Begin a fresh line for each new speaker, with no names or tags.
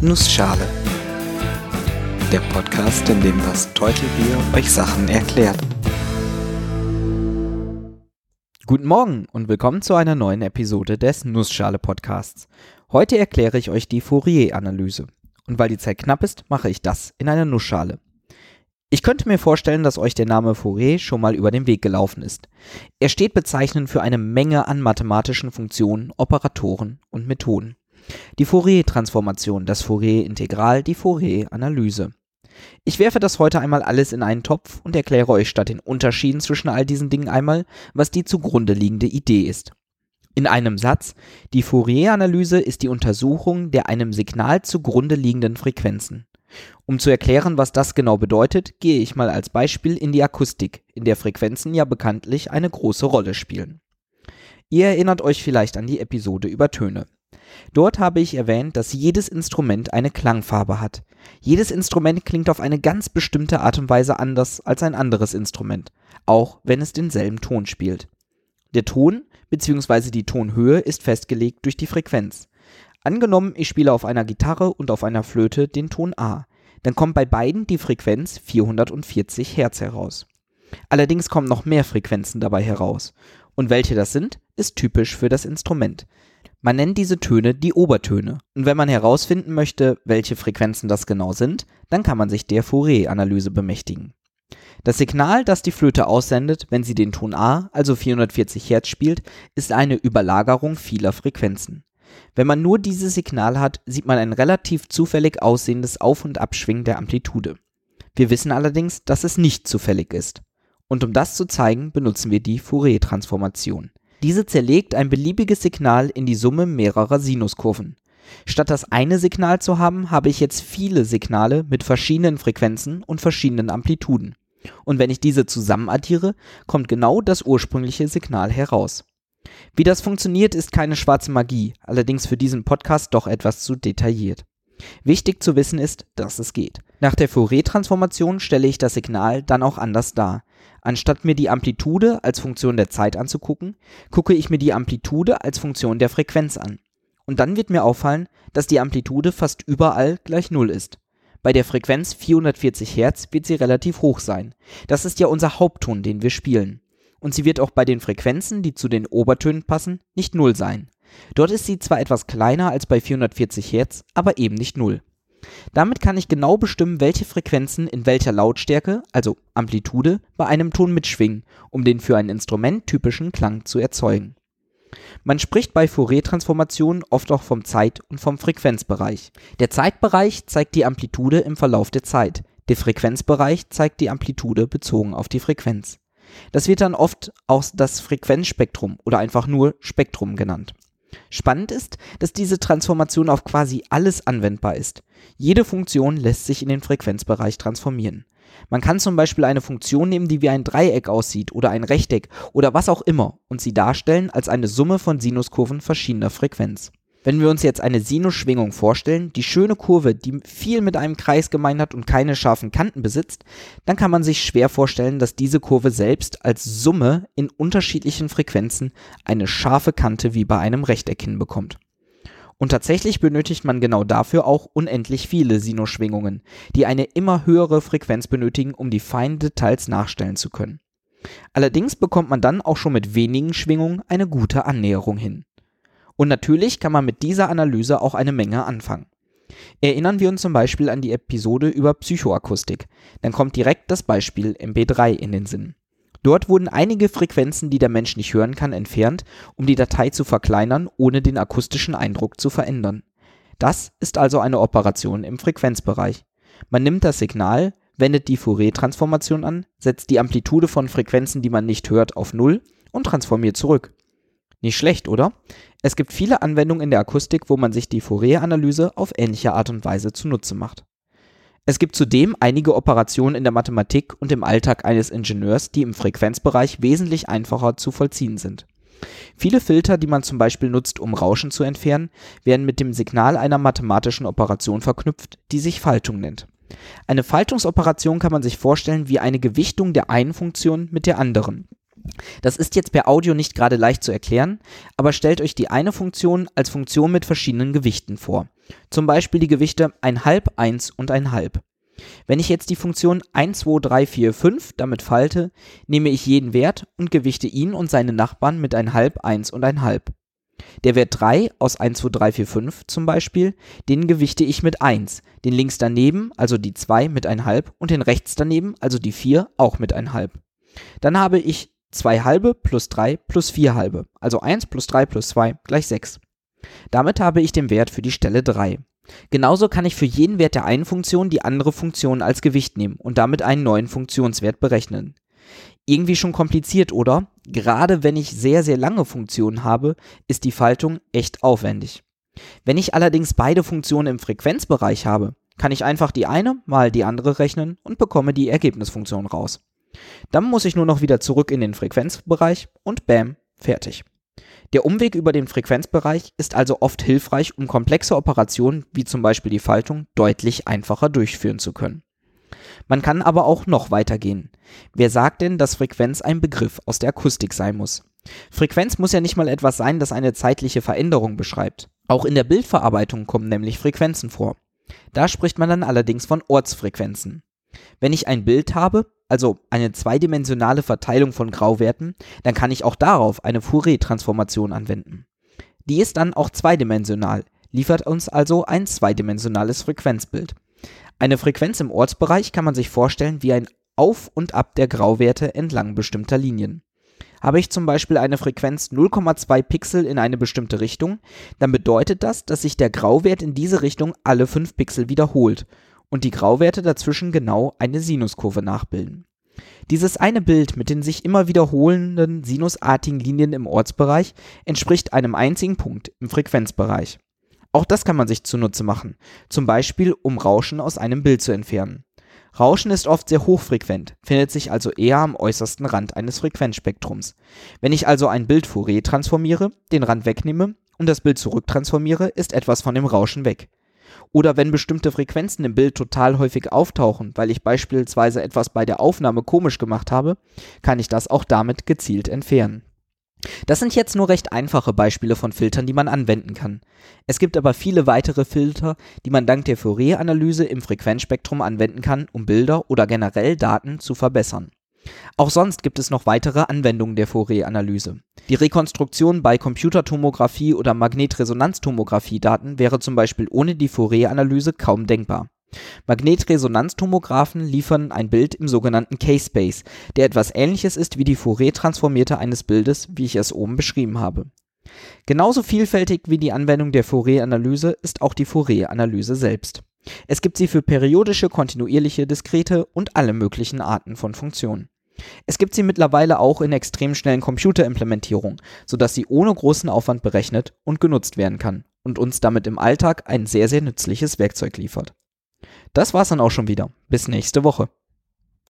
Nussschale. Der Podcast, in dem das Teutelbier euch Sachen erklärt.
Guten Morgen und willkommen zu einer neuen Episode des Nussschale Podcasts. Heute erkläre ich euch die Fourier-Analyse. Und weil die Zeit knapp ist, mache ich das in einer Nussschale. Ich könnte mir vorstellen, dass euch der Name Fourier schon mal über den Weg gelaufen ist. Er steht bezeichnend für eine Menge an mathematischen Funktionen, Operatoren und Methoden. Die Fourier-Transformation, das Fourier-Integral, die Fourier-Analyse. Ich werfe das heute einmal alles in einen Topf und erkläre euch statt den Unterschieden zwischen all diesen Dingen einmal, was die zugrunde liegende Idee ist. In einem Satz, die Fourier-Analyse ist die Untersuchung der einem Signal zugrunde liegenden Frequenzen. Um zu erklären, was das genau bedeutet, gehe ich mal als Beispiel in die Akustik, in der Frequenzen ja bekanntlich eine große Rolle spielen. Ihr erinnert euch vielleicht an die Episode über Töne. Dort habe ich erwähnt, dass jedes Instrument eine Klangfarbe hat. Jedes Instrument klingt auf eine ganz bestimmte Art und Weise anders als ein anderes Instrument, auch wenn es denselben Ton spielt. Der Ton bzw. die Tonhöhe ist festgelegt durch die Frequenz. Angenommen, ich spiele auf einer Gitarre und auf einer Flöte den Ton A, dann kommt bei beiden die Frequenz 440 Hertz heraus. Allerdings kommen noch mehr Frequenzen dabei heraus. Und welche das sind, ist typisch für das Instrument. Man nennt diese Töne die Obertöne. Und wenn man herausfinden möchte, welche Frequenzen das genau sind, dann kann man sich der Fourier-Analyse bemächtigen. Das Signal, das die Flöte aussendet, wenn sie den Ton A, also 440 Hertz spielt, ist eine Überlagerung vieler Frequenzen. Wenn man nur dieses Signal hat, sieht man ein relativ zufällig aussehendes Auf- und Abschwingen der Amplitude. Wir wissen allerdings, dass es nicht zufällig ist. Und um das zu zeigen, benutzen wir die Fourier-Transformation. Diese zerlegt ein beliebiges Signal in die Summe mehrerer Sinuskurven. Statt das eine Signal zu haben, habe ich jetzt viele Signale mit verschiedenen Frequenzen und verschiedenen Amplituden. Und wenn ich diese zusammen addiere, kommt genau das ursprüngliche Signal heraus. Wie das funktioniert, ist keine schwarze Magie, allerdings für diesen Podcast doch etwas zu detailliert. Wichtig zu wissen ist, dass es geht. Nach der Fourier-Transformation stelle ich das Signal dann auch anders dar. Anstatt mir die Amplitude als Funktion der Zeit anzugucken, gucke ich mir die Amplitude als Funktion der Frequenz an. Und dann wird mir auffallen, dass die Amplitude fast überall gleich Null ist. Bei der Frequenz 440 Hertz wird sie relativ hoch sein. Das ist ja unser Hauptton, den wir spielen. Und sie wird auch bei den Frequenzen, die zu den Obertönen passen, nicht Null sein. Dort ist sie zwar etwas kleiner als bei 440 Hertz, aber eben nicht Null. Damit kann ich genau bestimmen, welche Frequenzen in welcher Lautstärke, also Amplitude, bei einem Ton mitschwingen, um den für ein Instrument typischen Klang zu erzeugen. Man spricht bei Fourier-Transformationen oft auch vom Zeit- und vom Frequenzbereich. Der Zeitbereich zeigt die Amplitude im Verlauf der Zeit, der Frequenzbereich zeigt die Amplitude bezogen auf die Frequenz. Das wird dann oft auch das Frequenzspektrum oder einfach nur Spektrum genannt. Spannend ist, dass diese Transformation auf quasi alles anwendbar ist. Jede Funktion lässt sich in den Frequenzbereich transformieren. Man kann zum Beispiel eine Funktion nehmen, die wie ein Dreieck aussieht oder ein Rechteck oder was auch immer und sie darstellen als eine Summe von Sinuskurven verschiedener Frequenz. Wenn wir uns jetzt eine Sinusschwingung vorstellen, die schöne Kurve, die viel mit einem Kreis gemein hat und keine scharfen Kanten besitzt, dann kann man sich schwer vorstellen, dass diese Kurve selbst als Summe in unterschiedlichen Frequenzen eine scharfe Kante wie bei einem Rechteck hinbekommt. Und tatsächlich benötigt man genau dafür auch unendlich viele Sinusschwingungen, die eine immer höhere Frequenz benötigen, um die feinen Details nachstellen zu können. Allerdings bekommt man dann auch schon mit wenigen Schwingungen eine gute Annäherung hin. Und natürlich kann man mit dieser Analyse auch eine Menge anfangen. Erinnern wir uns zum Beispiel an die Episode über Psychoakustik, dann kommt direkt das Beispiel MP3 in den Sinn. Dort wurden einige Frequenzen, die der Mensch nicht hören kann, entfernt, um die Datei zu verkleinern, ohne den akustischen Eindruck zu verändern. Das ist also eine Operation im Frequenzbereich. Man nimmt das Signal, wendet die Fourier-Transformation an, setzt die Amplitude von Frequenzen, die man nicht hört, auf Null und transformiert zurück. Nicht schlecht, oder? Es gibt viele Anwendungen in der Akustik, wo man sich die Fourier-Analyse auf ähnliche Art und Weise zunutze macht. Es gibt zudem einige Operationen in der Mathematik und im Alltag eines Ingenieurs, die im Frequenzbereich wesentlich einfacher zu vollziehen sind. Viele Filter, die man zum Beispiel nutzt, um Rauschen zu entfernen, werden mit dem Signal einer mathematischen Operation verknüpft, die sich Faltung nennt. Eine Faltungsoperation kann man sich vorstellen wie eine Gewichtung der einen Funktion mit der anderen. Das ist jetzt per Audio nicht gerade leicht zu erklären, aber stellt euch die eine Funktion als Funktion mit verschiedenen Gewichten vor. Zum Beispiel die Gewichte 1,5, 1 und 1,5. Wenn ich jetzt die Funktion 1, 2, 3, 4, 5 damit falte, nehme ich jeden Wert und gewichte ihn und seine Nachbarn mit 1,5, 1 und 1,5. Der Wert 3 aus 1, 2, 3, 4, 5 zum Beispiel, den gewichte ich mit 1, den links daneben, also die 2 mit 1,5 und den rechts daneben, also die 4, auch mit 1,5. Dann habe ich 2 halbe plus 3 plus 4 halbe, also 1 plus 3 plus 2 gleich 6. Damit habe ich den Wert für die Stelle 3. Genauso kann ich für jeden Wert der einen Funktion die andere Funktion als Gewicht nehmen und damit einen neuen Funktionswert berechnen. Irgendwie schon kompliziert, oder? Gerade wenn ich sehr, sehr lange Funktionen habe, ist die Faltung echt aufwendig. Wenn ich allerdings beide Funktionen im Frequenzbereich habe, kann ich einfach die eine mal die andere rechnen und bekomme die Ergebnisfunktion raus. Dann muss ich nur noch wieder zurück in den Frequenzbereich und bam, fertig. Der Umweg über den Frequenzbereich ist also oft hilfreich, um komplexe Operationen wie zum Beispiel die Faltung deutlich einfacher durchführen zu können. Man kann aber auch noch weitergehen. Wer sagt denn, dass Frequenz ein Begriff aus der Akustik sein muss? Frequenz muss ja nicht mal etwas sein, das eine zeitliche Veränderung beschreibt. Auch in der Bildverarbeitung kommen nämlich Frequenzen vor. Da spricht man dann allerdings von Ortsfrequenzen. Wenn ich ein Bild habe, also eine zweidimensionale Verteilung von Grauwerten, dann kann ich auch darauf eine Fourier-Transformation anwenden. Die ist dann auch zweidimensional, liefert uns also ein zweidimensionales Frequenzbild. Eine Frequenz im Ortsbereich kann man sich vorstellen wie ein Auf und Ab der Grauwerte entlang bestimmter Linien. Habe ich zum Beispiel eine Frequenz 0,2 Pixel in eine bestimmte Richtung, dann bedeutet das, dass sich der Grauwert in diese Richtung alle 5 Pixel wiederholt und die Grauwerte dazwischen genau eine Sinuskurve nachbilden. Dieses eine Bild mit den sich immer wiederholenden sinusartigen Linien im Ortsbereich entspricht einem einzigen Punkt im Frequenzbereich. Auch das kann man sich zunutze machen, zum Beispiel um Rauschen aus einem Bild zu entfernen. Rauschen ist oft sehr hochfrequent, findet sich also eher am äußersten Rand eines Frequenzspektrums. Wenn ich also ein Bild Fourier transformiere, den Rand wegnehme und das Bild zurücktransformiere, ist etwas von dem Rauschen weg. Oder wenn bestimmte Frequenzen im Bild total häufig auftauchen, weil ich beispielsweise etwas bei der Aufnahme komisch gemacht habe, kann ich das auch damit gezielt entfernen. Das sind jetzt nur recht einfache Beispiele von Filtern, die man anwenden kann. Es gibt aber viele weitere Filter, die man dank der Fourier-Analyse im Frequenzspektrum anwenden kann, um Bilder oder generell Daten zu verbessern. Auch sonst gibt es noch weitere Anwendungen der Fourier-Analyse. Die Rekonstruktion bei Computertomographie oder Magnetresonanztomographie-Daten wäre zum Beispiel ohne die Fourier-Analyse kaum denkbar. Magnetresonanztomographen liefern ein Bild im sogenannten K-Space, der etwas ähnliches ist wie die Fourier-Transformierte eines Bildes, wie ich es oben beschrieben habe. Genauso vielfältig wie die Anwendung der Fourier-Analyse ist auch die Fourier-Analyse selbst. Es gibt sie für periodische, kontinuierliche, diskrete und alle möglichen Arten von Funktionen. Es gibt sie mittlerweile auch in extrem schnellen Computerimplementierungen, sodass sie ohne großen Aufwand berechnet und genutzt werden kann und uns damit im Alltag ein sehr, sehr nützliches Werkzeug liefert. Das war's dann auch schon wieder. Bis nächste Woche.